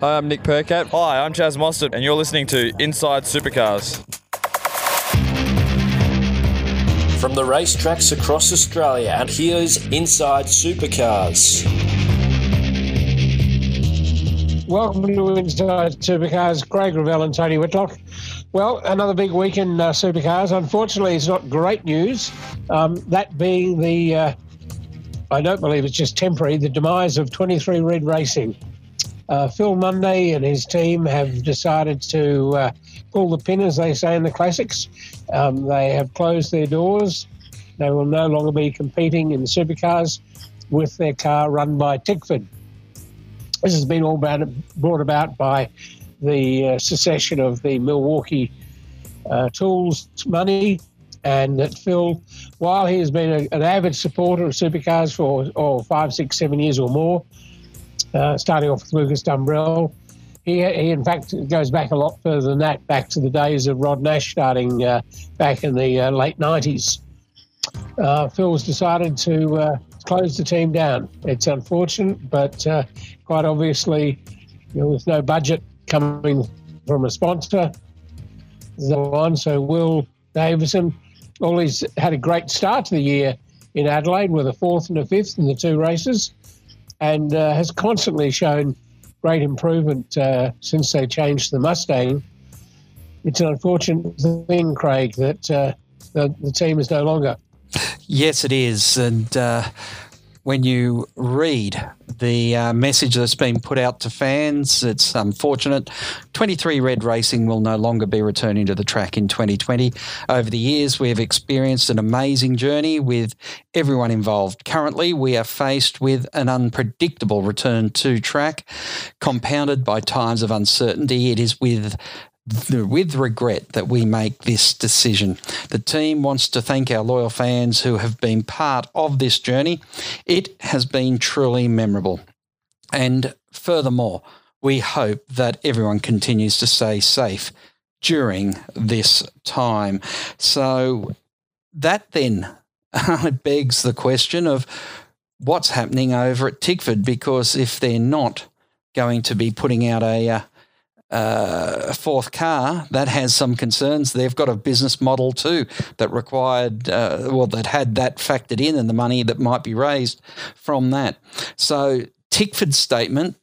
Hi, I'm Nick Percat. Hi, I'm Chaz Mostert, and you're listening to Inside Supercars. From the racetracks across Australia, and here's Inside Supercars. Welcome to Inside Supercars. Craig Revell and Tony Whitlock. Well, another big week in uh, Supercars. Unfortunately, it's not great news. Um, that being the, uh, I don't believe it's just temporary, the demise of 23 Red Racing. Uh, Phil Munday and his team have decided to uh, pull the pin, as they say in the classics. Um, they have closed their doors. They will no longer be competing in the supercars with their car run by Tickford. This has been all about, brought about by the uh, secession of the Milwaukee uh, Tools money, and that Phil, while he has been a, an avid supporter of supercars for oh, five, six, seven years or more, uh, starting off with Lucas Dumbrell. He, he, in fact, goes back a lot further than that, back to the days of Rod Nash starting uh, back in the uh, late 90s. Uh, Phil's decided to uh, close the team down. It's unfortunate, but quite obviously, you know, with no budget coming from a sponsor, so on. So, Will Davison, all he's had a great start to the year in Adelaide with a fourth and a fifth in the two races and uh, has constantly shown great improvement uh, since they changed the Mustang. It's an unfortunate thing, Craig, that uh, the, the, team is no longer. Yes, it is. And uh, when you read the uh, message that's been put out to fans, it's unfortunate. 23 Red Racing will no longer be returning to the track in 2020. Over the years, we have experienced an amazing journey with everyone involved. Currently, we are faced with an unpredictable return to track, compounded by times of uncertainty. It is with with regret that we make this decision. The team wants to thank our loyal fans who have been part of this journey. It has been truly memorable. And furthermore, we hope that everyone continues to stay safe during this time. So that then begs the question of what's happening over at Tickford because if they're not going to be putting out a uh, uh, fourth car that has some concerns. They've got a business model too that required, uh, well, that had that factored in and the money that might be raised from that. So Tickford's statement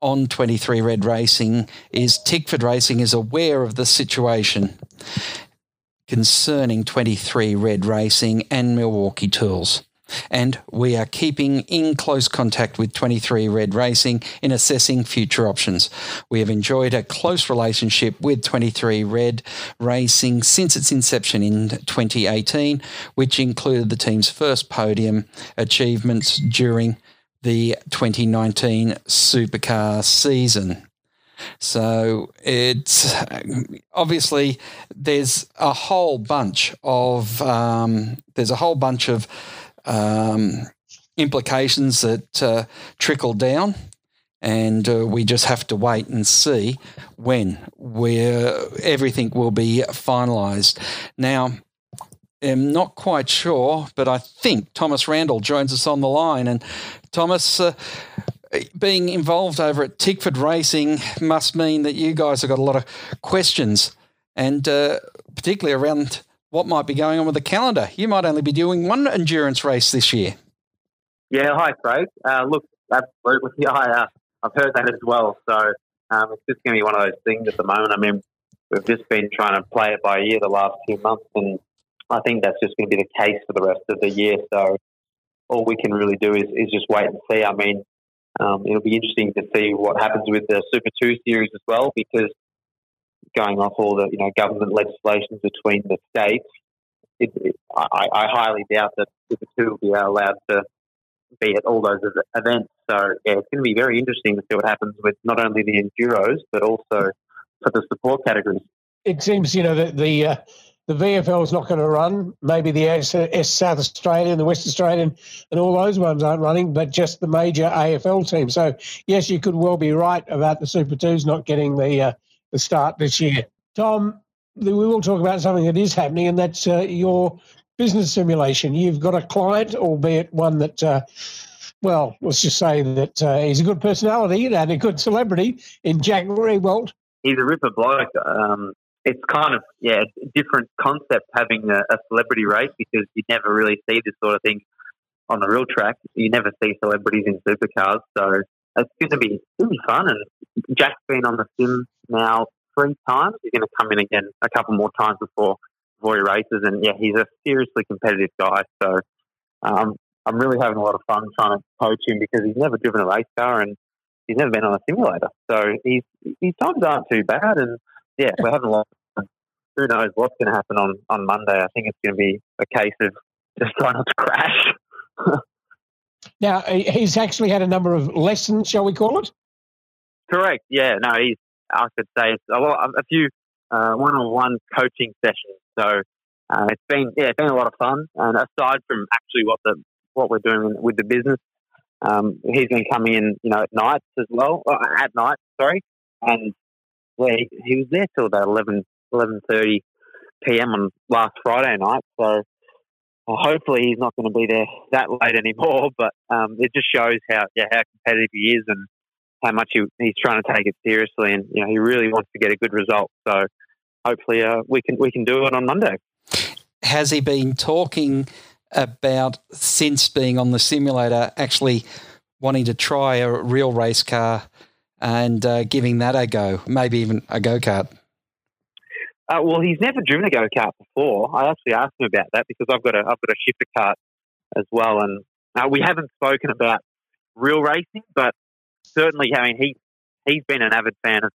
on 23 Red Racing is Tickford Racing is aware of the situation concerning 23 Red Racing and Milwaukee Tools and we are keeping in close contact with 23 Red Racing in assessing future options. We have enjoyed a close relationship with 23 Red Racing since its inception in 2018, which included the team's first podium achievements during the 2019 supercar season. So it's obviously there's a whole bunch of um, there's a whole bunch of um, implications that uh, trickle down. And uh, we just have to wait and see when where everything will be finalised. Now, I'm not quite sure, but I think Thomas Randle joins us on the line. And Thomas, uh, being involved over at Tickford Racing must mean that you guys have got a lot of questions, and uh, particularly around what might be going on with the calendar. You might only be doing one endurance race this year. Yeah, hi, Craig. Uh, look, absolutely. I, uh, I've heard that as well. So um, it's just going to be one of those things at the moment. I mean, we've just been trying to play it by ear the last two months, and I think that's just going to be the case for the rest of the year. So all we can really do is, is just wait and see. I mean, um, it'll be interesting to see what happens with the Super 2 series as well, because going off all the you know government legislations between the states, it, it, I, I, highly doubt that the two will be allowed to be at all those events. So yeah, it's going to be very interesting to see what happens with not only the enduros but also for the support categories. It seems you know that the. Uh, the VFL is not going to run. Maybe the S, S South Australian, the West Australian, and all those ones aren't running, but just the major AFL team. So yes, you could well be right about the Super Twos not getting the uh, the start this year. Tom, we will talk about something that is happening, and that's uh, your business simulation. You've got a client, albeit one that uh, well, let's just say that uh, he's a good personality and a good celebrity in Jack Riewoldt. He's a ripper bloke. Um, it's kind of yeah, a different concept having a, a celebrity race because you never really see this sort of thing on the real track. You never see celebrities in supercars, so it's going to be be fun. And Jack's been on the sim now three times. He's going to come in again a couple more times before before he races. And yeah, he's a seriously competitive guy. So um, I'm really having a lot of fun trying to coach him because he's never driven a race car and he's never been on a simulator. So he's his times aren't too bad. And yeah, we're having a lot. Of fun. Who knows what's going to happen on on Monday? I think it's going to be a case of just trying not to crash. now he's actually had a number of lessons, shall we call it? Correct. Yeah. No, he's. I could say a, lot, a few uh, one-on-one coaching sessions. So uh, it's been yeah, it's been a lot of fun. And aside from actually what the what we're doing with the business, um, he's been coming in, you know, at nights as well, uh, at night, sorry, and yeah, he, he was there till about 11, 11.30 p.m. on last Friday night. So well, hopefully he's not going to be there that late anymore. But um, it just shows how yeah, how competitive he is and how much he, he's trying to take it seriously, and you know he really wants to get a good result. So hopefully uh, we can we can do it on Monday. Has he been talking about since being on the simulator actually wanting to try a real race car and uh, giving that a go, maybe even a go kart? Uh, well, he's never driven a go kart before. I actually asked him about that because I've got a I've got a shifter kart as well, and uh, we haven't spoken about real racing, but certainly, I mean, he he's been an avid fan of,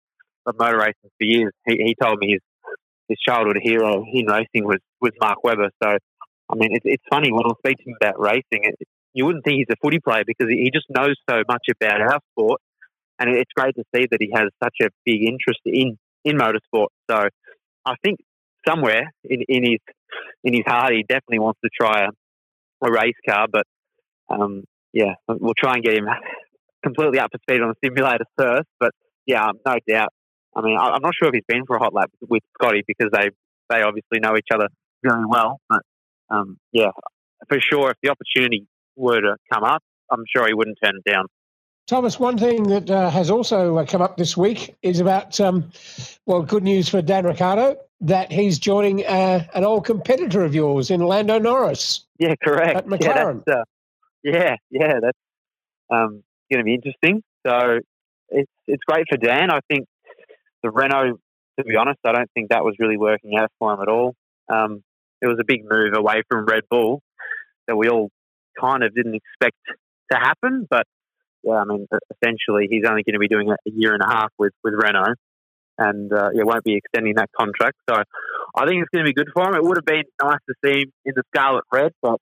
of motor racing for years. He, he told me his his childhood hero in racing was was Mark Webber. So, I mean, it's it's funny when I speak to him about racing. It, you wouldn't think he's a footy player because he just knows so much about our sport, and it's great to see that he has such a big interest in in motorsport. So, I think somewhere in, in his in his heart, he definitely wants to try a, a race car. But um, yeah, we'll try and get him completely up to speed on the simulator first. But yeah, no doubt. I mean, I'm not sure if he's been for a hot lap with Scotty because they they obviously know each other very well. But um, yeah, for sure, if the opportunity were to come up, I'm sure he wouldn't turn it down. Thomas, one thing that uh, has also uh, come up this week is about, um, well, good news for Dan Ricciardo that he's joining uh, an old competitor of yours in Lando Norris. Yeah, correct. At McLaren. Yeah, uh, yeah, yeah, that's um, going to be interesting. So it's it's great for Dan. I think the Renault, to be honest, I don't think that was really working out for him at all. Um, it was a big move away from Red Bull that we all kind of didn't expect to happen. But yeah, I mean, essentially, he's only going to be doing a year and a half with with Renault, and uh, won't be extending that contract. So I think it's going to be good for him. It would have been nice to see him in the scarlet red, but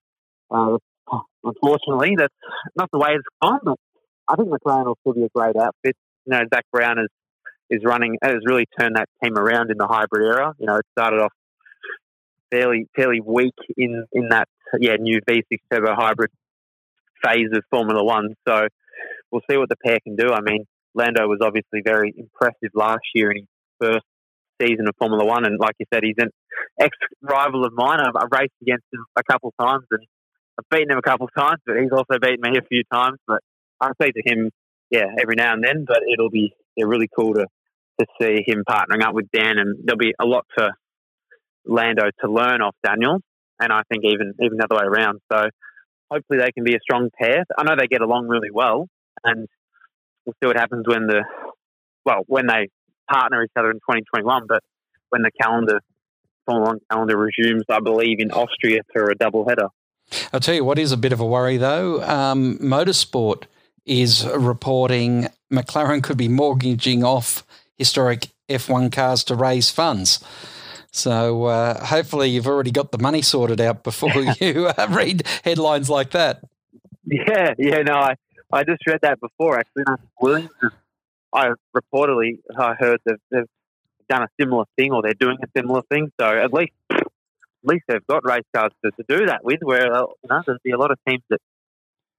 uh, unfortunately, that's not the way it's gone. But I think McLaren will still be a great outfit. You know, Zak Brown is is running has really turned that team around in the hybrid era. You know, it started off fairly fairly weak in in that yeah new V6 turbo hybrid phase of Formula One. So we'll see what the pair can do. I mean, Lando was obviously very impressive last year in his first season of Formula One, and like you said, he's an ex rival of mine. I've, I've raced against him a couple of times, and I've beaten him a couple of times, but he's also beaten me a few times. But I say to him, yeah, every now and then. But it'll be yeah, really cool to to see him partnering up with Dan, and there'll be a lot for Lando to learn off Daniel, and I think even even the other way around. So hopefully they can be a strong pair. I know they get along really well, and we'll see what happens when the well when they partner each other in 2021. But when the calendar Formula One calendar resumes, I believe in Austria for a double header. I'll tell you what is a bit of a worry though. Um, motorsport is reporting McLaren could be mortgaging off historic F1 cars to raise funds. So uh, hopefully you've already got the money sorted out before you uh, read headlines like that. Yeah, yeah, no, I, I just read that before actually. Williams, I reportedly I heard that they've done a similar thing or they're doing a similar thing. So at least at least they've got race cars to, to do that with. Where uh, you know, there's be a lot of teams that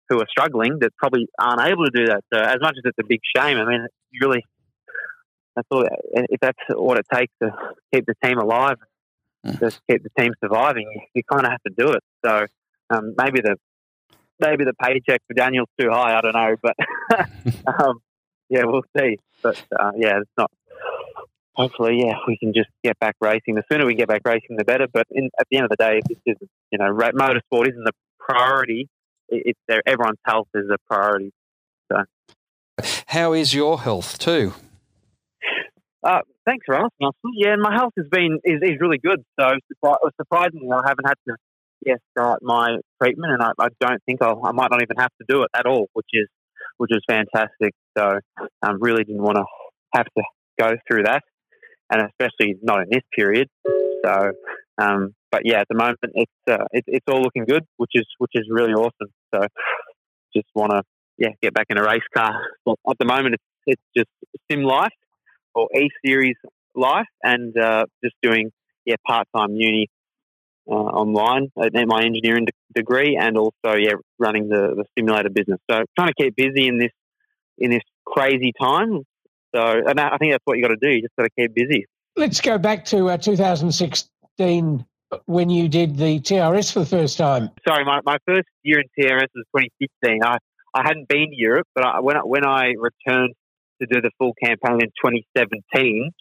who are struggling that probably aren't able to do that. So as much as it's a big shame, I mean, you really that's all. If that's what it takes to keep the team alive, mm. to keep the team surviving, you, you kind of have to do it. So um, maybe the maybe the paycheck for Daniel's too high. I don't know, but um, yeah, we'll see. But uh, yeah, it's not. Hopefully, yeah, we can just get back racing. The sooner we get back racing, the better. But in, at the end of the day, this is you know, motorsport isn't the priority. It's there. Everyone's health is a priority. So, how is your health too? Uh, thanks for asking. Yeah, my health has been is, is really good. So surprisingly, I haven't had to yeah start my treatment, and I, I don't think I'll, I might not even have to do it at all, which is which is fantastic. So I um, really didn't want to have to go through that, and especially not in this period. So, um, but yeah, at the moment it's uh, it, it's all looking good, which is which is really awesome. So just want to yeah get back in a race car. But at the moment it's it's just sim life or E series life, and uh, just doing yeah part time uni uh, online at my engineering de- degree, and also yeah running the, the simulator business. So trying to keep busy in this in this crazy time. So and I think that's what you got to do. You just got to keep busy. Let's go back to uh, 2016 when you did the TRS for the first time. Sorry, my, my first year in TRS was 2016. I, I hadn't been to Europe, but I, when I, when I returned to do the full campaign in 2017.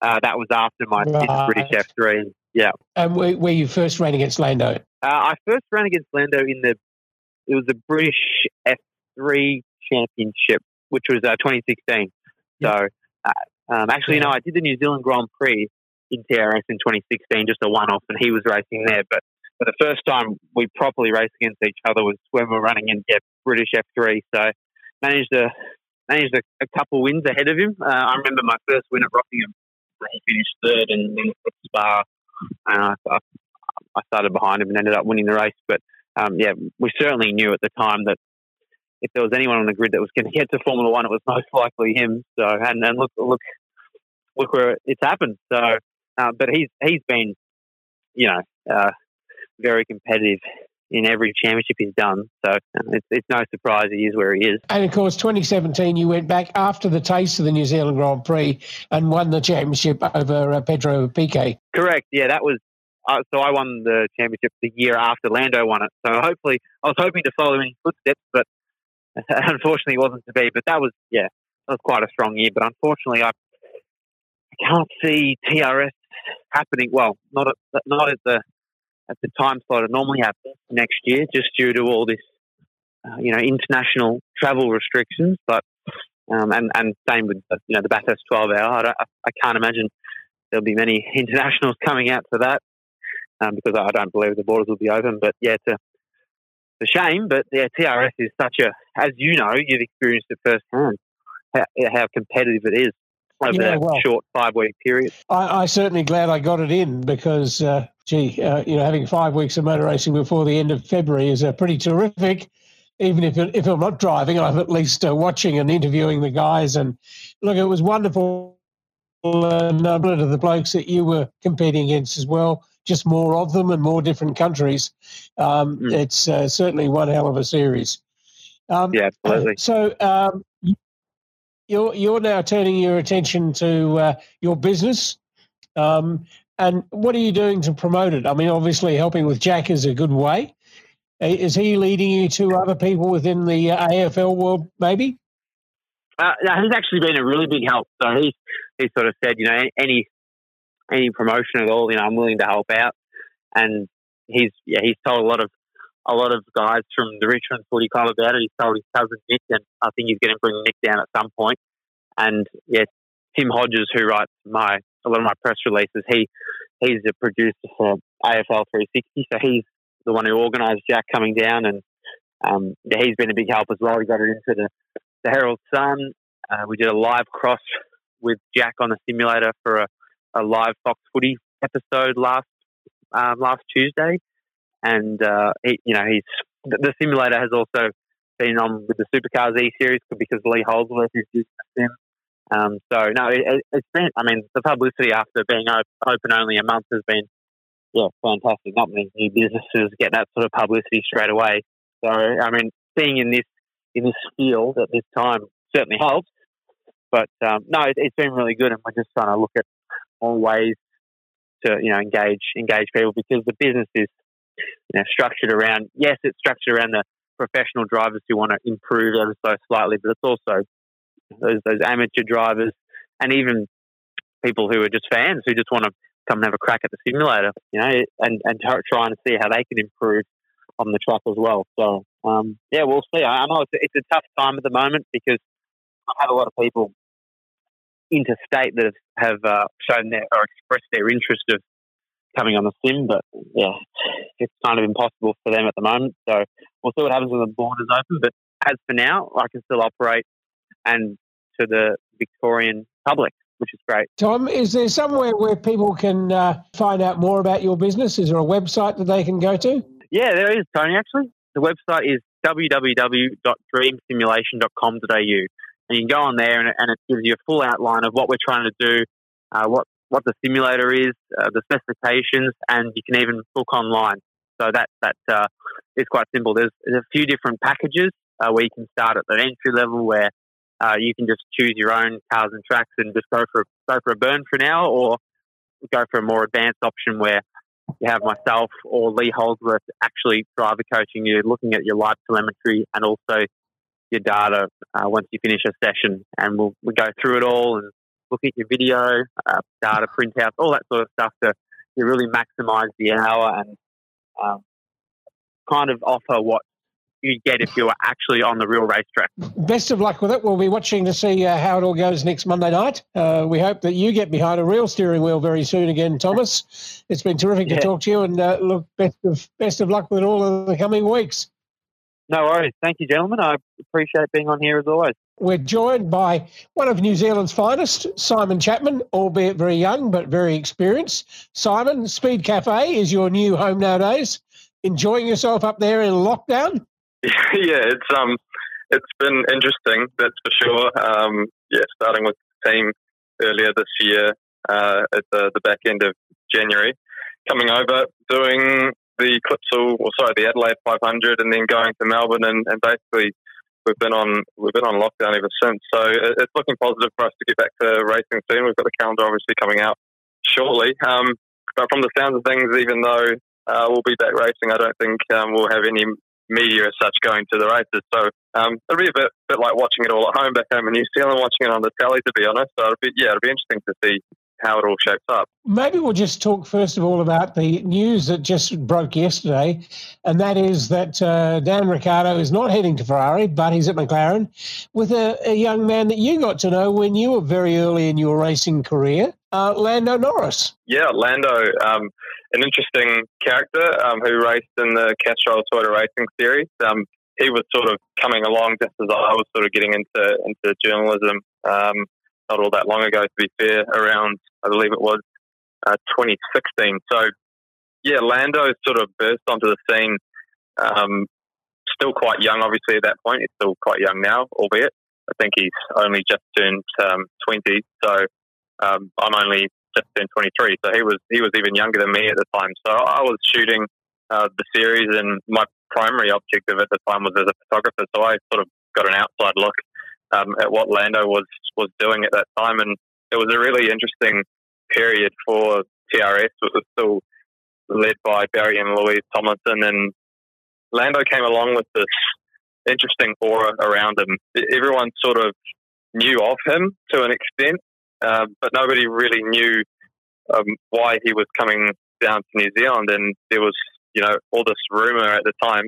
Uh, that was after my right. British F3. Yeah. And where, where you first ran against Lando? Uh, I first ran against Lando in the it was the British F3 Championship, which was uh, 2016. So uh, um, actually, yeah. no, I did the New Zealand Grand Prix in TRS in 2016, just a one-off, and he was racing there. But for the first time we properly raced against each other was when we were running in yeah, British F3. So managed to managed a, a couple wins ahead of him. Uh, I remember my first win at Rockingham, he finished third, and then at Spa, and I, I, started behind him and ended up winning the race. But um, yeah, we certainly knew at the time that if there was anyone on the grid that was going to get to Formula One, it was most likely him. So and, and look, look, look where it's happened. So, uh, but he's he's been, you know, uh, very competitive in every championship he's done. So it's, it's no surprise he is where he is. And of course, 2017, you went back after the taste of the New Zealand Grand Prix and won the championship over uh, Pedro Piquet. Correct. Yeah, that was. Uh, so I won the championship the year after Lando won it. So hopefully, I was hoping to follow in his footsteps, but unfortunately, it wasn't to be. But that was, yeah, that was quite a strong year. But unfortunately, I, I can't see TRS happening. Well, not at not at the at the time slot it normally happens next year, just due to all this, uh, you know, international travel restrictions. But um, and and same with the, you know the Bathurst 12 hour. I, I, can't imagine there'll be many internationals coming out for that um, because I don't believe the borders will be open. But yeah, it's a, it's a shame. But yeah, TRS is such a, as you know, you've experienced it firsthand how, how competitive it is over that well, short five week period. I, I certainly glad I got it in because, uh, gee, uh, you know, having five weeks of motor racing before the end of February is uh, pretty terrific. Even if if I'm not driving, I'm at least uh, watching and interviewing the guys. And look, it was wonderful. And uh, of the blokes that you were competing against as well, just more of them and more different countries. Um, mm. It's uh, certainly one hell of a series. Um, yeah, absolutely. So um, you're you're now turning your attention to uh, your business. Um, and what are you doing to promote it? I mean, obviously, helping with Jack is a good way. Is he leading you to other people within the uh, AFL world, maybe? Uh, he's actually been a really big help. So he he sort of said, you know, any any promotion at all, you know, I'm willing to help out. And he's yeah, he's told a lot of a lot of guys from the Richmond Footy Club about it. He's told his cousin Nick, and I think he's going to bring Nick down at some point. And yeah, Tim Hodges, who writes my a lot of my press releases, he he's a producer for AFL 360, so he's the one who organised Jack coming down, and um, yeah, he's been a big help as well. He got it into the, the Herald Sun. Uh, we did a live cross with Jack on the simulator for a, a live Fox Footy episode last um, last Tuesday and uh, he, you know he's the simulator has also been on with the Supercars E Series because Lee Holdsworth is using the sim. Um, so no, it, has been. I mean, the publicity after being open only a month has been yeah fantastic. Not many new businesses get that sort of publicity straight away. So I mean, being in this in this field at this time certainly helps. But um, no, it, has been really good, and we're just trying to look at more ways to you know engage engage people because the business is you know, structured around, yes, it's structured around the, professional drivers who want to improve ever so slightly, but it's also those, those amateur drivers and even people who are just fans who just want to come and have a crack at the simulator, you know, and, and try and see how they can improve on the track as well. So, um, yeah, we'll see. I, I know it's, it's a tough time at the moment because I have a lot of people interstate that have, have uh, shown their or expressed their interest of coming on the sim, but yeah, it's kind of impossible for them at the moment. So we'll see what happens when the borders open. But as for now, I can still operate and to the Victorian public, which is great. Tom, is there somewhere where people can uh, find out more about your business? Is there a website that they can go to? Yeah, there is, Tony, actually. The website is www.dreamsimulation.com.au. And you can go on there and, and, it gives you a full outline of what we're trying to do, uh, what, what the simulator is, uh, the specifications, and you can even book online. So that, that uh, is quite simple. There's, there's a few different packages uh, where you can start at an entry level where uh, you can just choose your own cars and tracks and just go for, go for a burn for now or go for a more advanced option where you have myself or Lee Holdsworth actually driver coaching you, looking at your live telemetry and also your data uh, once you finish a session. And we'll, we'll go through it all and look at your video, uh, data printouts, all that sort of stuff to, really maximize the hour and um, kind of offer what you get if you were actually on the real racetrack. Best of luck with it. We'll be watching to see uh, how it all goes next Monday night. Uh, we hope that you get behind a real steering wheel very soon again, Thomas. It's been terrific yeah. to talk to you, and uh, look, best of best of luck with all of the coming weeks. No worries. Thank you, gentlemen. I appreciate being on here as always. We're joined by one of New Zealand's finest, Simon Chapman, albeit very young but very experienced. Simon, Speed Cafe is your new home nowadays. Enjoying yourself up there in lockdown? yeah, it's um, it's been interesting, that's for sure. Um, yeah, starting with the team earlier this year uh, at the, the back end of January, coming over, doing the Clipsal, or sorry, the Adelaide 500, and then going to Melbourne, and, and basically we've been on we've been on lockdown ever since. So it's looking positive for us to get back to racing soon. We've got the calendar obviously coming out shortly. Um, but from the sounds of things, even though uh, we'll be back racing, I don't think um, we'll have any media as such going to the races. So um, it'll be a bit, bit like watching it all at home back home in New Zealand, watching it on the telly, to be honest. So it'll be, yeah, it'll be interesting to see how it all shapes up. Maybe we'll just talk first of all about the news that just broke yesterday, and that is that uh, Dan Ricciardo is not heading to Ferrari, but he's at McLaren with a, a, young man that you got to know when you were very early in your racing career, uh, Lando Norris. Yeah, Lando, um, an interesting character um, who raced in the Castrol Toyota Racing Series. Um, he was sort of coming along just as I was sort of getting into into journalism. Um, not all that long ago, to be fair, around, I believe it was uh, 2016. So, yeah, Lando sort of burst onto the scene, um, still quite young, obviously, at that point. He's still quite young now, albeit. I think he's only just turned um, 20, so um, I'm only just turned 23. So he was he was even younger than me at the time. So I was shooting uh, the series, and my primary objective at the time was as a photographer. So I sort of got an outside look um, at what Lando was was doing at that time, and it was a really interesting period for TRS. It was still led by Barry and Louise Tomlinson, and Lando came along with this interesting aura around him. Everyone sort of knew of him to an extent, uh, but nobody really knew um, why he was coming down to New Zealand. And there was, you know, all this rumor at the time.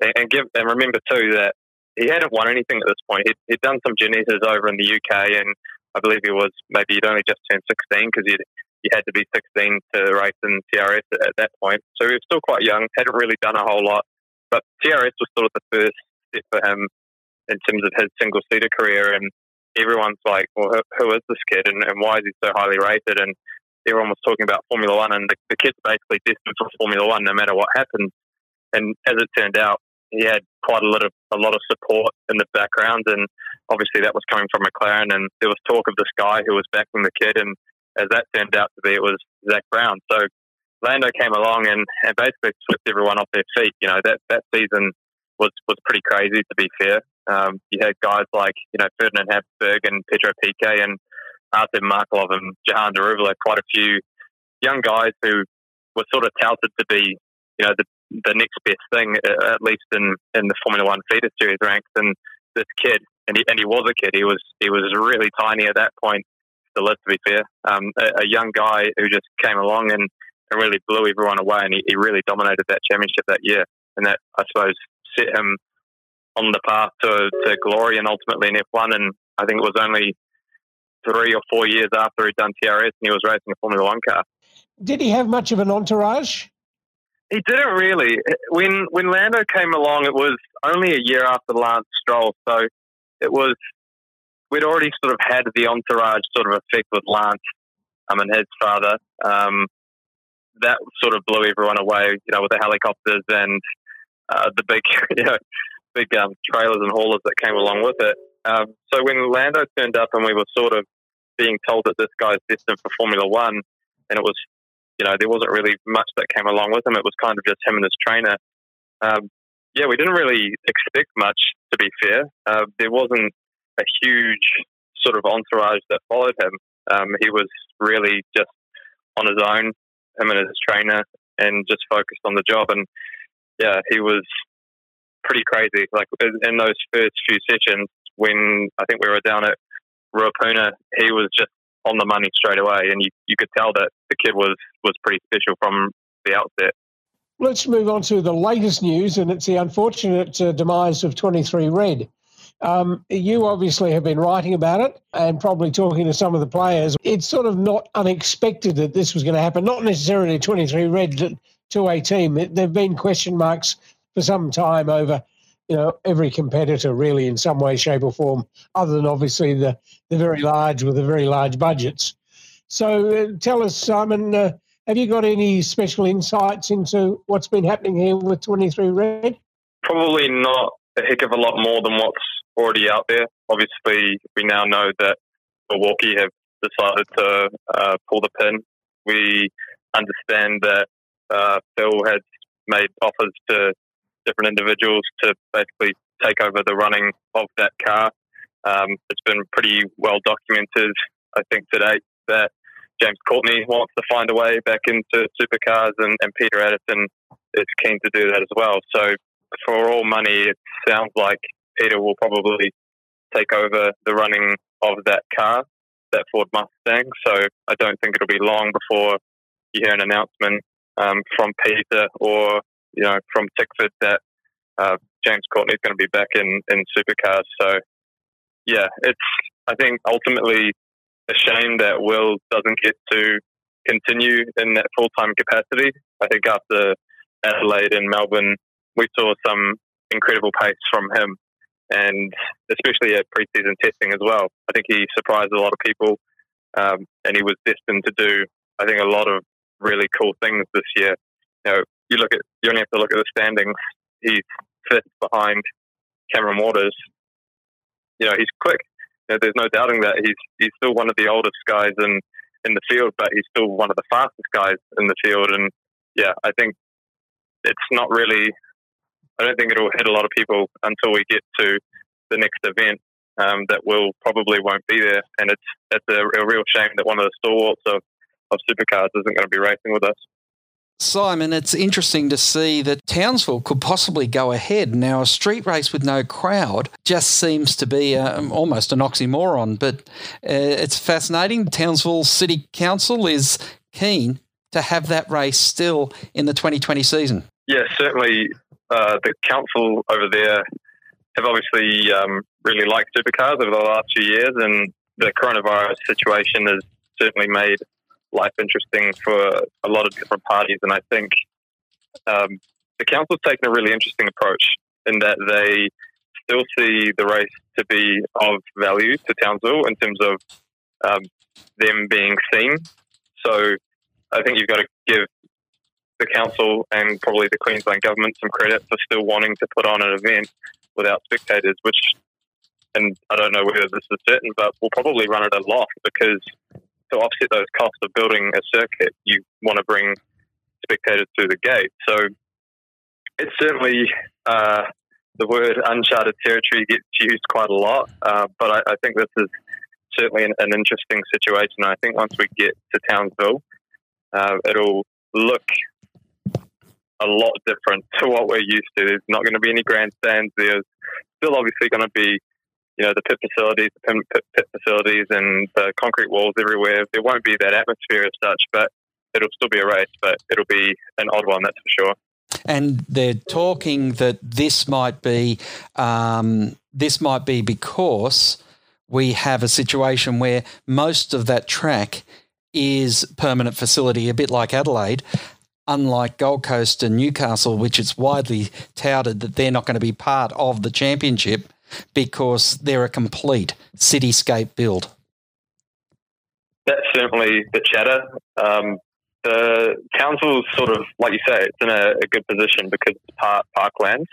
And, and give and remember too that he hadn't won anything at this point. He'd, he'd done some Ginettas over in the UK, and I believe he was maybe he'd only just turned 16 because he you had to be 16 to race in TRS at, at, that point. So he was still quite young, hadn't really done a whole lot. But TRS was sort of the first step for him in terms of his single seater career. And everyone's like, well, who, who is this kid and, and, why is he so highly rated? And everyone was talking about Formula One, and the, the kid's basically destined for Formula One no matter what happens. And as it turned out, he had quite a lot of a lot of support in the background, and obviously that was coming from McLaren. And there was talk of this guy who was backing the kid, and as that turned out to be, it was Zak Brown. So Lando came along and, and basically swept everyone off their feet. You know that that season was was pretty crazy to be fair. Um, you had guys like you know Ferdinand Habsburg and Pedro Piquet and Artem Markelov and Jehan Daruvala, quite a few young guys who were sort of touted to be you know the the next best thing, uh, at least in, in the Formula One feeder series ranks. And this kid, and he, and he was a kid. He was he was really tiny at that point. Still is, to be fair, um, a, a, young guy who just came along and, and really blew everyone away, and he, he really dominated that championship that year. And that I suppose set him on the path to, to glory and ultimately in F1. And I think it was only three or four years after he'd done TRS and he was racing a Formula One car. Did he have much of an entourage? He didn't really. When when Lando came along, it was only a year after Lance Stroll, so it was we'd already sort of had the entourage sort of effect with Lance um, and his father. Um, that sort of blew everyone away, you know, with the helicopters and uh, the big, you know, big um, trailers and haulers that came along with it. Um, so when Lando turned up and we were sort of being told that this guy's destined for Formula One, and it was, you know, there wasn't really much that came along with him. It was kind of just him and his trainer. Um, yeah, we didn't really expect much, to be fair. Uh, there wasn't a huge sort of entourage that followed him. Um, he was really just on his own, him and his trainer, and just focused on the job. And yeah, he was pretty crazy. Like in those first few sessions, when I think we were down at Ruapuna, he was just on the money straight away, and you, you could tell that the kid was was pretty special from the outset. Let's move on to the latest news, and it's the unfortunate uh, demise of 23 Red. Um, you obviously have been writing about it and probably talking to some of the players. It's sort of not unexpected that this was going to happen, not necessarily 23 Red to a team. There have been question marks for some time over you know every competitor really in some way, shape, or form, other than obviously the the very large with the very large budgets. So uh, tell us, Simon, uh, have you got any special insights into what's been happening here with Twenty Three Red? Probably not a heck of a lot more than what's already out there. Obviously, we now know that Milwaukee have decided to uh, pull the pin. We understand that uh, Phil has made offers to different individuals to basically take over the running of that car. Um, it's been pretty well documented, I think, today that James Courtney wants to find a way back into supercars, and, and Peter Adderton is keen to do that as well. So, for all money, it sounds like Peter will probably take over the running of that car, that Ford Mustang. So, I don't think it'll be long before you hear an announcement um, from Peter or you know, from Tickford that uh, James Courtney is going to be back in, in supercars. So, yeah, it's, I think, ultimately a shame that Will doesn't get to continue in that full time capacity. I think after Adelaide and Melbourne, we saw some incredible pace from him, and especially at preseason testing as well. I think he surprised a lot of people, um, and he was destined to do, I think, a lot of really cool things this year. You know, you look at you only have to look at the standings. He's fifth behind Cameron Waters. You know, he's quick. You know, there's no doubting that he's he's still one of the oldest guys in in the field, but he's still one of the fastest guys in the field. And yeah, I think it's not really. I don't think it'll hit a lot of people until we get to the next event. Um, that will probably won't be there, and it's it's a, a real shame that one of the stalwarts of of supercars isn't going to be racing with us. Simon, it's interesting to see that Townsville could possibly go ahead. Now, a street race with no crowd just seems to be um, almost an oxymoron, but uh, it's fascinating. Townsville City Council is keen to have that race still in the 2020 season. Yeah, certainly uh, the council over there have obviously um, really liked supercars over the last few years, and the coronavirus situation has certainly made life interesting for a lot of different parties. And I think um, the council's taken a really interesting approach in that they still see the race to be of value to Townsville in terms of um, them being seen. So I think you've got to give the council and probably the Queensland government some credit for still wanting to put on an event without spectators, which, and I don't know whether this is certain, but we'll probably run at a loss because to offset those costs of building a circuit, you want to bring spectators through the gate. So it's certainly uh, the word uncharted territory gets used quite a lot, uh, but I, I, think this is certainly an, an, interesting situation. I think once we get to Townsville, uh, it'll look a lot different to what we're used to. There's not going to be any grandstands. There's still obviously going to be, you know, the pit facilities, the pit, pit facilities, and the concrete walls everywhere. There won't be that atmosphere as such, but it'll still be a race. But it'll be an odd one, that's for sure. And they're talking that this might be um, this might be because we have a situation where most of that track is permanent facility, a bit like Adelaide, unlike Gold Coast and Newcastle, which it's widely touted that they're not going to be part of the championship because they're a complete cityscape build. That's certainly the chatter. Um, the council's sort of, like you say, it's in a, a good position because it's part parklands,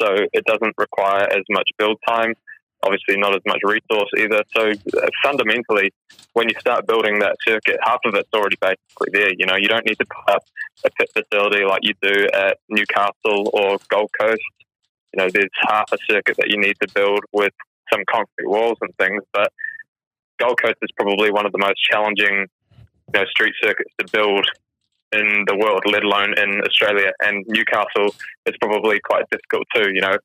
so it doesn't require as much build time obviously not as much resource either. So uh, fundamentally, when you start building that circuit, half of it's already basically there. You know, you don't need to put up a pit facility like you do at Newcastle or Gold Coast. You know, there's half a circuit that you need to build with some concrete walls and things. But Gold Coast is probably one of the most challenging, you know, street circuits to build in the world, let alone in Australia. And Newcastle is probably quite difficult too. You know,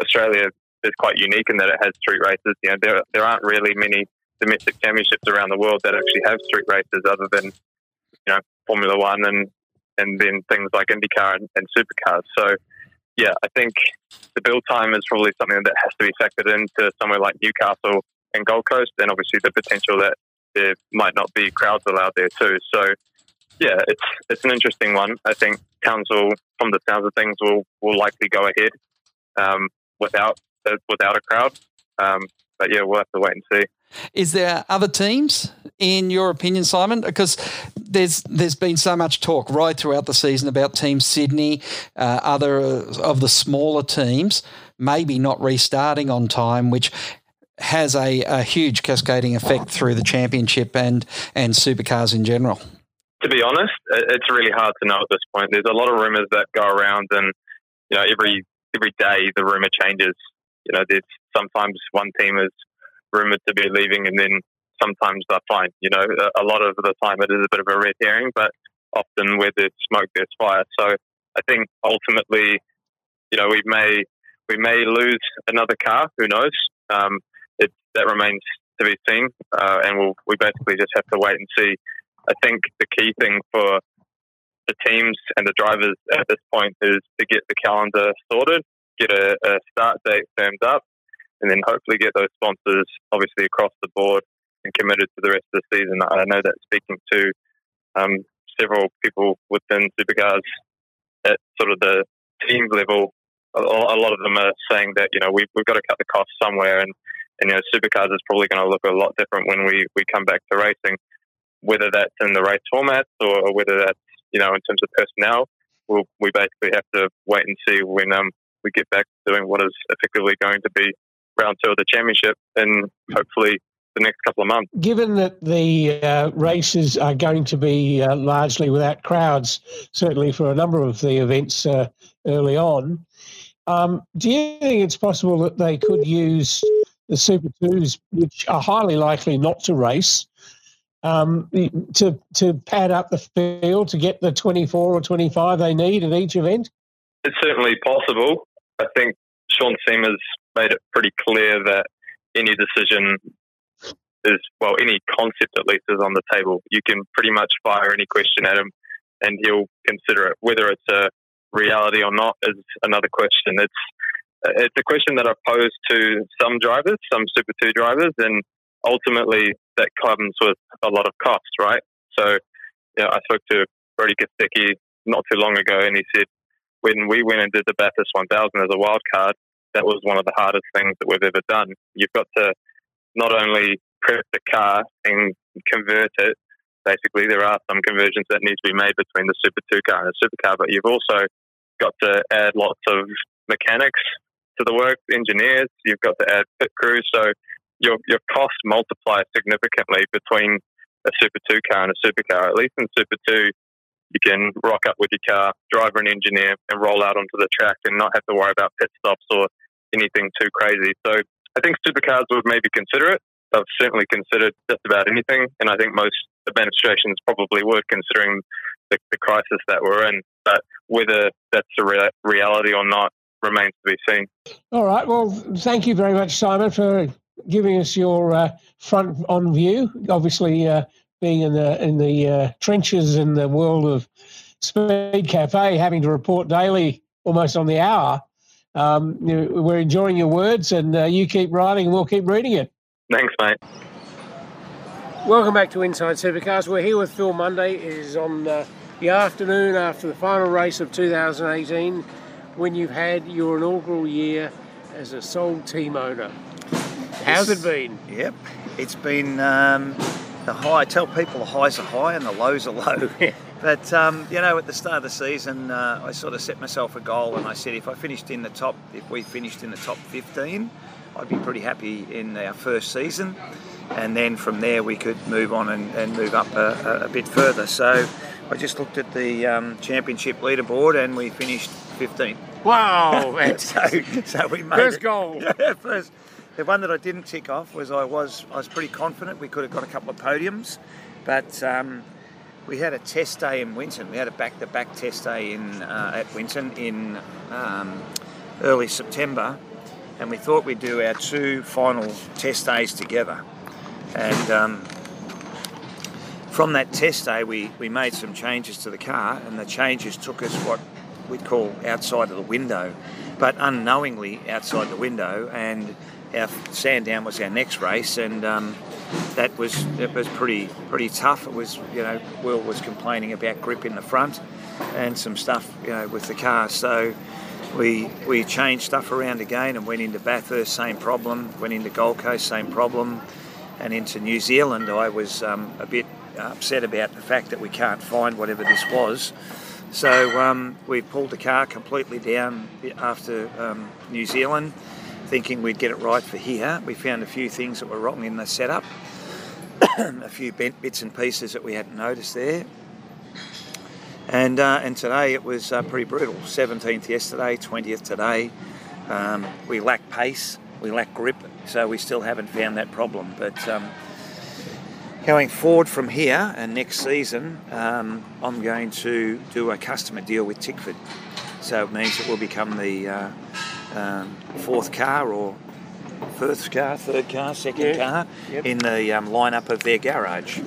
Australia is quite unique in that it has street races. You know, there there aren't really many domestic championships around the world that actually have street races other than you know Formula One and and then things like IndyCar and, and supercars. So yeah, I think the build time is probably something that has to be factored into somewhere like Newcastle and Gold Coast, and obviously the potential that there might not be crowds allowed there too. So yeah, it's it's an interesting one. I think council, from the sounds of things, will will likely go ahead um, without without a crowd. Um, but yeah, we'll have to wait and see. Is there other teams, in your opinion, Simon? Because there's there's been so much talk right throughout the season about Team Sydney, uh, other of the smaller teams, maybe not restarting on time, which has a, a huge cascading effect through the championship and and supercars in general. To be honest, it's really hard to know at this point. There's a lot of rumours that go around, and you know every every day the rumour changes you know, there's sometimes one team is rumored to be leaving, and then sometimes they're fine. You know, a, lot of the time it is a bit of a red herring, but often where there's smoke, there's fire. So I think ultimately, you know, we may we may lose another car. Who knows? Um, it, that remains to be seen, uh, and we'll we basically just have to wait and see. I think the key thing for the teams and the drivers at this point is to get the calendar sorted get a, a start date firmed up, and then hopefully get those sponsors obviously across the board and committed to the rest of the season. I know that speaking to um, several people within supercars at sort of the team level, a lot of them are saying that you know we've, we've got to cut the costs somewhere, and, and you know supercars is probably going to look a lot different when we, we come back to racing, whether that's in the race formats or whether that's you know in terms of personnel. We'll, we basically have to wait and see when um, we get back to doing what is effectively going to be round two of the championship and hopefully the next couple of months. Given that the uh, races are going to be uh, largely without crowds, certainly for a number of the events uh, early on, um, do you think it's possible that they could use the Super Twos, which are highly likely not to race, um, to to pad up the field to get the 24 or 25 they need at each event? It's certainly possible. I think Sean Seamer's made it pretty clear that any decision is, well, any concept at least is on the table. You can pretty much fire any question at him and he'll consider it. Whether it's a reality or not is another question. It's it's a question that I've posed to some drivers, some Super 2 drivers, and ultimately that comes with a lot of cost, right? So, you know, I spoke to Brodie Kostecki not too long ago, and he said when we went and did the Bathurst 1000 as a wild card, that was one of the hardest things that we've ever done. You've got to not only prep the car and convert it. Basically, there are some conversions that need to be made between the Super 2 car and the supercar, but you've also got to add lots of mechanics to the work, engineers. You've got to add pit crews, so your your costs multiply significantly between a Super 2 car and a supercar. At least in Super 2, you can rock up with your car, driver and engineer, and roll out onto the track and not have to worry about pit stops or anything too crazy. So I think supercars would maybe consider it. They've certainly considered just about anything, and I think most administrations probably would, considering the, the crisis that we're in. but whether that's a rea- reality or not remains to be seen. All right. Well, thank you very much, Simon, for giving us your uh, front on view. Obviously, uh, being in the in the uh, trenches in the world of Speed Cafe, having to report daily, almost on the hour. Um, you- we're enjoying your words, and uh, you keep writing, and we'll keep reading it. Thanks, mate. Welcome back to Inside Supercars. We're here with Phil Munday. It is on uh, the afternoon after the final race of 2018 when you've had your inaugural year as a sole team owner. How's it been? Yep, it's been um, the high. I tell people the highs are high and the lows are low. but um, you know, at the start of the season, uh, I sort of set myself a goal, and I said if I finished in the top, if we finished in the top 15, I'd be pretty happy in our first season. And then from there, we could move on and, and move up a, a, bit further. So I just looked at the um, championship leaderboard, and we finished 15th. Wow! so, so we made First it. goal. Yeah, first. The one that I didn't tick off was I was I was pretty confident we could have got a couple of podiums, but um, we had a test day in Winton. We had a back-to-back test day in uh, at Winton in um, early September, and we thought we'd do our two final test days together. And um, from that test day, we, we made some changes to the car, and the changes took us what we'd call outside of the window, but unknowingly outside the window. And our Sandown was our next race, and um, that was it was pretty pretty tough. It was you know Will was complaining about grip in the front and some stuff you know with the car, so. We, we changed stuff around again and went into Bathurst, same problem. Went into Gold Coast, same problem. And into New Zealand, I was um, a bit upset about the fact that we can't find whatever this was. So um, we pulled the car completely down after um, New Zealand, thinking we'd get it right for here. We found a few things that were wrong in the setup, a few bent bits and pieces that we hadn't noticed there. And, uh, and today it was uh, pretty brutal. 17th yesterday, 20th today. Um, we lack pace, we lack grip, so we still haven't found that problem. But um, going forward from here and next season, um, I'm going to do a customer deal with Tickford. So it means it will become the uh, um, fourth car or first car, third car, second Yeah. car in the um, lineup of their garage.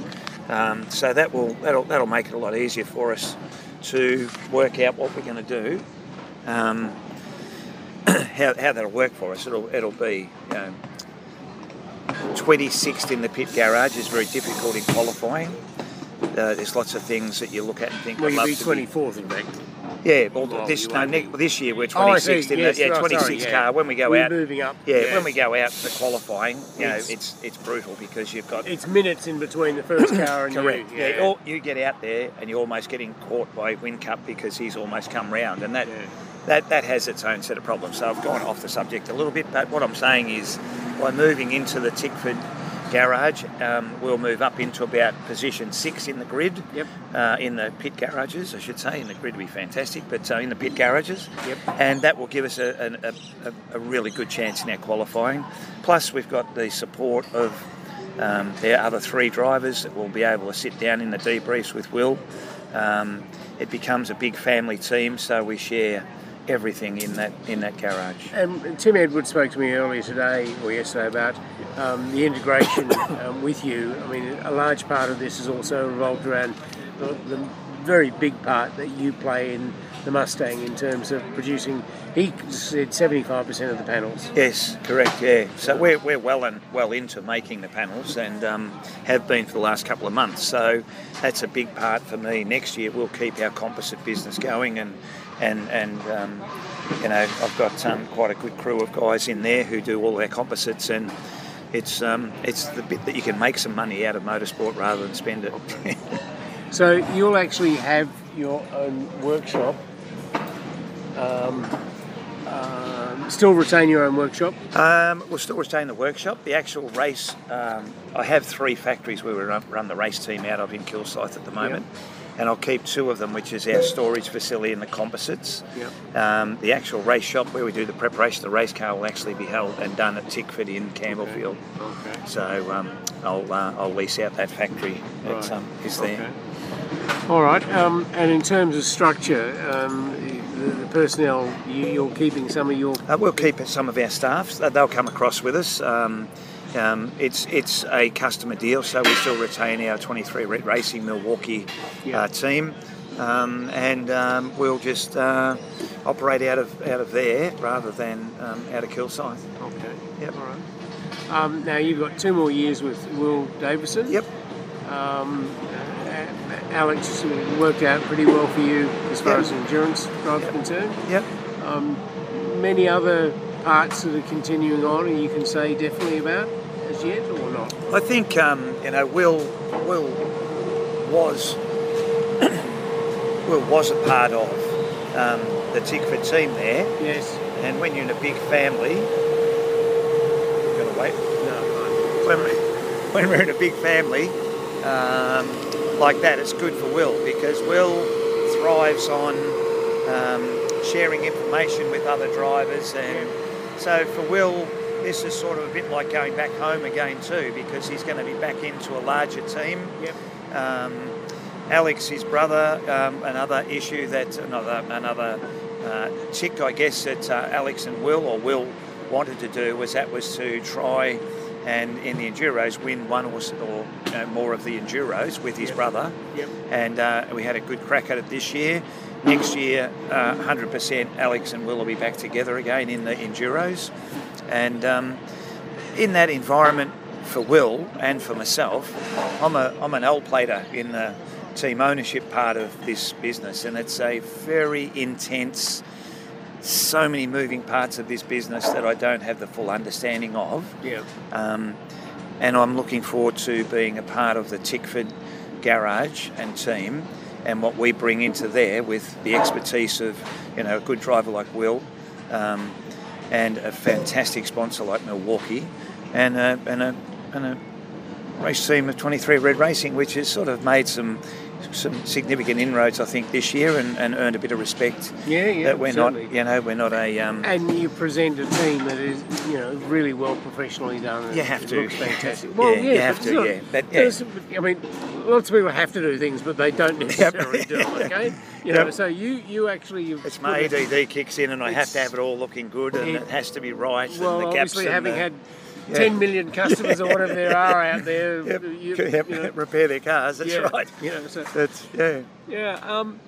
Um, so that will that'll, that'll make it a lot easier for us to work out what we're going to do. Um, how, how that'll work for us, it'll it'll be you know, 26th in the pit garage is very difficult in qualifying. Uh, there's lots of things that you look at and think. Well, you'd be to 24th, in fact. Yeah, well, Well, this no, this year we're Oh, I see. 26th in Yes, the yeah oh, 26 sorry, yeah. car. When we go We're out, moving up. yeah, Yes. when we go out for qualifying, you know, It's- it's it's brutal because you've got It's minutes in between the first car and Correct. you. Yeah. or you get out there and you're almost getting caught by Whincup because he's almost come round, and that Yeah. that that has its own set of problems. So I've gone off the subject a little bit, but what I'm saying is, by moving into the Tickford garage, um, we'll move up into about position six in the grid. Yep. Uh, in the pit garages, I should say. In the grid would be fantastic, but uh, in the pit garages. Yep. And that will give us a, a, a, a really good chance in our qualifying. Plus, we've got the support of um, their other three drivers that will be able to sit down in the debriefs with Will. Um, it becomes a big family team, so we share everything in that in that garage. And Tim Edwards spoke to me earlier today or yesterday about um, the integration um, with you. I mean, a large part of this is also revolved around the, the very big part that you play in the Mustang in terms of producing. He said seventy-five percent of the panels. Yes, correct. Yeah, so we're, we're well and well into making the panels and um, have been for the last couple of months. So that's a big part for me. Next year we'll keep our composite business going and and and um, you know I've got um, quite a good crew of guys in there who do all their composites and. It's um, it's the bit that you can make some money out of motorsport rather than spend it. So you'll actually have your own workshop. Um, um, still retain your own workshop. Um, we'll still retain the workshop. The actual race, um, I have three factories where we run, run the race team out of in Kilsyth at the moment. And I'll keep two of them, which is our storage facility and the composites. Yep. Um, the actual race shop where we do the preparation of the race car will actually be held and done at Tickford in Campbellfield. Okay. So um, I'll, uh, I'll lease out that factory that Right. um, is there. Okay. All right. Um, and in terms of structure, um, the, the personnel, you, you're keeping some of your. Uh, we'll keep some of our staff. They'll come across with us. Um, it's it's a customer deal, so we still retain our 23 Racing Milwaukee Yeah. uh, team, um, and um, we'll just uh, operate out of out of there rather than um, out of Kilsyth. Okay. Yep. All right. Um, now you've got two more years with Will Davison. Yep. Um, uh, Alex worked out pretty well for you as far Yep. as endurance drive is concerned. Yep. Um, many other parts that are continuing on, and you can say definitely about as yet or not. I think um, you know Will Will was Will was a part of um, the Tickford team there, Yes. and when you're in a big family, you've got to wait. No. when, when we're in a big family um, like that, it's good for Will because Will thrives on um, sharing information with other drivers, and so for Will, this is sort of a bit like going back home again too, because he's going to be back into a larger team. Yep. Um, Alex, his brother, um, another issue that another another uh, tick, I guess, that uh, Alex and Will or Will wanted to do was that was to try and in the enduros win one or, or you know, more of the enduros with his brother. Yep. And uh, we had a good crack at it this year. Next year, uh, 100% Alex and Will will be back together again in the enduros. And um, in that environment for Will and for myself, I'm a I'm an L plater in the team ownership part of this business, and it's a very intense. So many moving parts of this business that I don't have the full understanding of. Yeah. Um, and I'm looking forward to being a part of the Tickford garage and team and what we bring into there with the expertise of you know a good driver like Will um, and a fantastic sponsor like Milwaukee and a, and a, and a race team of 23 Red Racing which has sort of made some some significant inroads I think this year and, and earned a bit of respect Yeah, yeah. that we're certainly. not you know we're not a um, And you present a team that is, you know, really well professionally done. You have it to. Looks fantastic. Yeah, you have to, not- yeah. But, yeah. I mean, lots of people have to do things, but they don't necessarily do them. Okay, you know. Yep. So you, you actually, you've It's my it- ADD kicks in, and I have to have it all looking good, and it- it, has to be right. Well, obviously, having the, had 10 million customers or whatever there are out there, Yep, you, yep, you know, repair their cars. That's yeah, right. You know, so That's yeah. Yeah, um,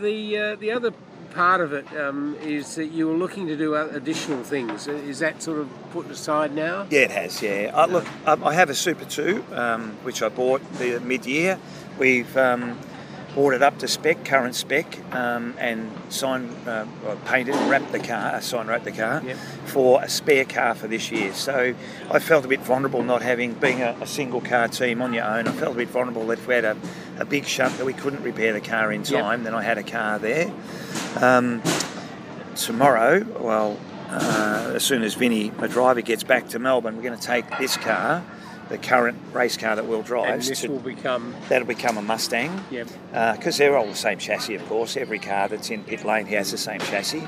the uh, the other part of it um, is that you were looking to do additional things. Is that sort of put aside now? Yeah, it has. Yeah. I, look, um, I have a Super Two, um, which I bought the mid-year. We've um, brought it up to spec, current spec, um, and signed, uh, painted, wrapped the car, uh, sign wrapped the car Yep. for a spare car for this year. So I felt a bit vulnerable not having, being a, a single car team on your own. I felt a bit vulnerable that if we had a, a big shunt that we couldn't repair the car in Yep. time, then I had a car there. Um, tomorrow, well, uh, as soon as Vinny, my driver, gets back to Melbourne, we're going to take this car, the current race car that Will drive. And this to, will become. that'll become a Mustang. Yep. Because they're all the same chassis, of course. Every car that's in pit lane has the same chassis,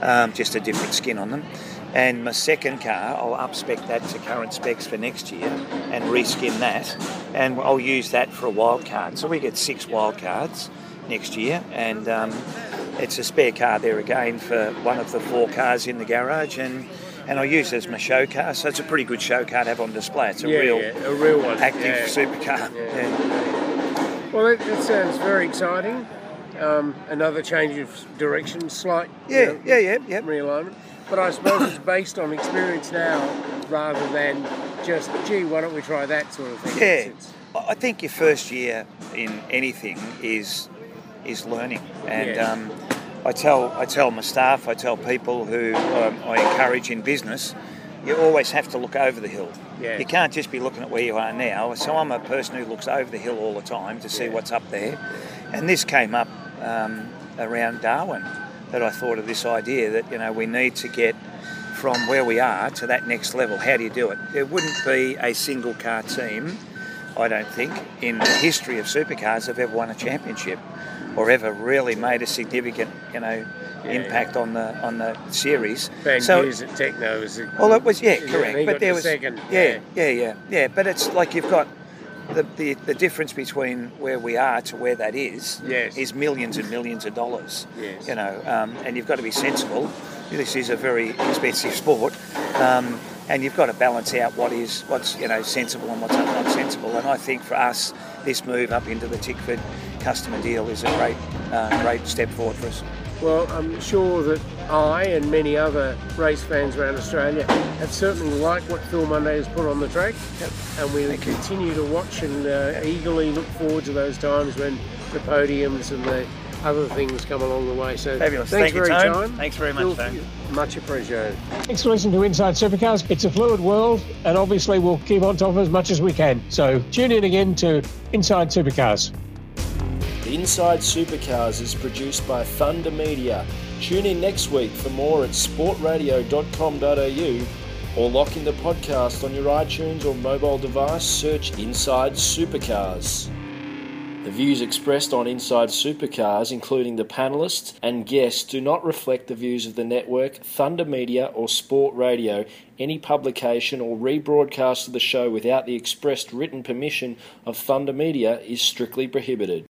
um, just a different skin on them. And my second car, I'll up spec that to current specs for next year and reskin that, and I'll use that for a wild card. So we get six wild cards next year, and um, it's a spare car there again for one of the four cars in the garage, and and I'll use it as my show car. So it's a pretty good show car to have on display. It's a yeah, real yeah, a real one. active yeah. supercar. Yeah. Well, that, that sounds very exciting. Um, another change of direction, slight you Yeah, know, yeah, yeah, yeah. realignment. But I suppose it's based on experience now rather than just, gee, why don't we try that sort of thing? Yeah, It's- I I think your first year in anything is is learning, and um, I tell I tell my staff, I tell people who um, I encourage in business, you always have to look over the hill. Yeah. You can't just be looking at where you are now. So I'm a person who looks over the hill all the time to see Yeah. what's up there, and this came up um, around Darwin that I thought of this idea that you know we need to get from where we are to that next level. How do you do it? There wouldn't be a single car team, I don't think, in the history of supercars have ever won a championship or ever really made a significant, you know, Yeah. impact on the on the series. Van so, Hughes at Techno was a, well, it was yeah, Yeah, correct. he but there the was second, yeah, yeah. yeah, yeah, yeah. But it's like you've got the, the, the difference between where we are to where that is Yes. is millions and millions of dollars. Yes. You know, um, and you've got to be sensible. This is a very expensive sport, um, and you've got to balance out what is what's you know sensible and what's not sensible. And I think for us, this move up into the Tickford customer deal is a great uh, great step forward for us. Well, I'm sure that I and many other race fans around Australia have certainly liked what Phil Munday has put on the track, and we will continue to watch and uh, eagerly look forward to those times when the podiums and the other things come along the way. So Fabulous. Thanks Thank you, very Tone. time. Thanks very much, Phil, Tone. Much appreciated. Thanks for listening to Inside Supercars. It's a fluid world, and obviously we'll keep on top of as much as we can. So tune in again to Inside Supercars. Inside Supercars is produced by Thunder Media. Tune in next week for more at sportradio.com.au or lock in the podcast on your iTunes or mobile device. Search Inside Supercars. The views expressed on Inside Supercars, including the panelists and guests, do not reflect the views of the network, Thunder Media, or Sport Radio. Any publication or rebroadcast of the show without the expressed written permission of Thunder Media is strictly prohibited.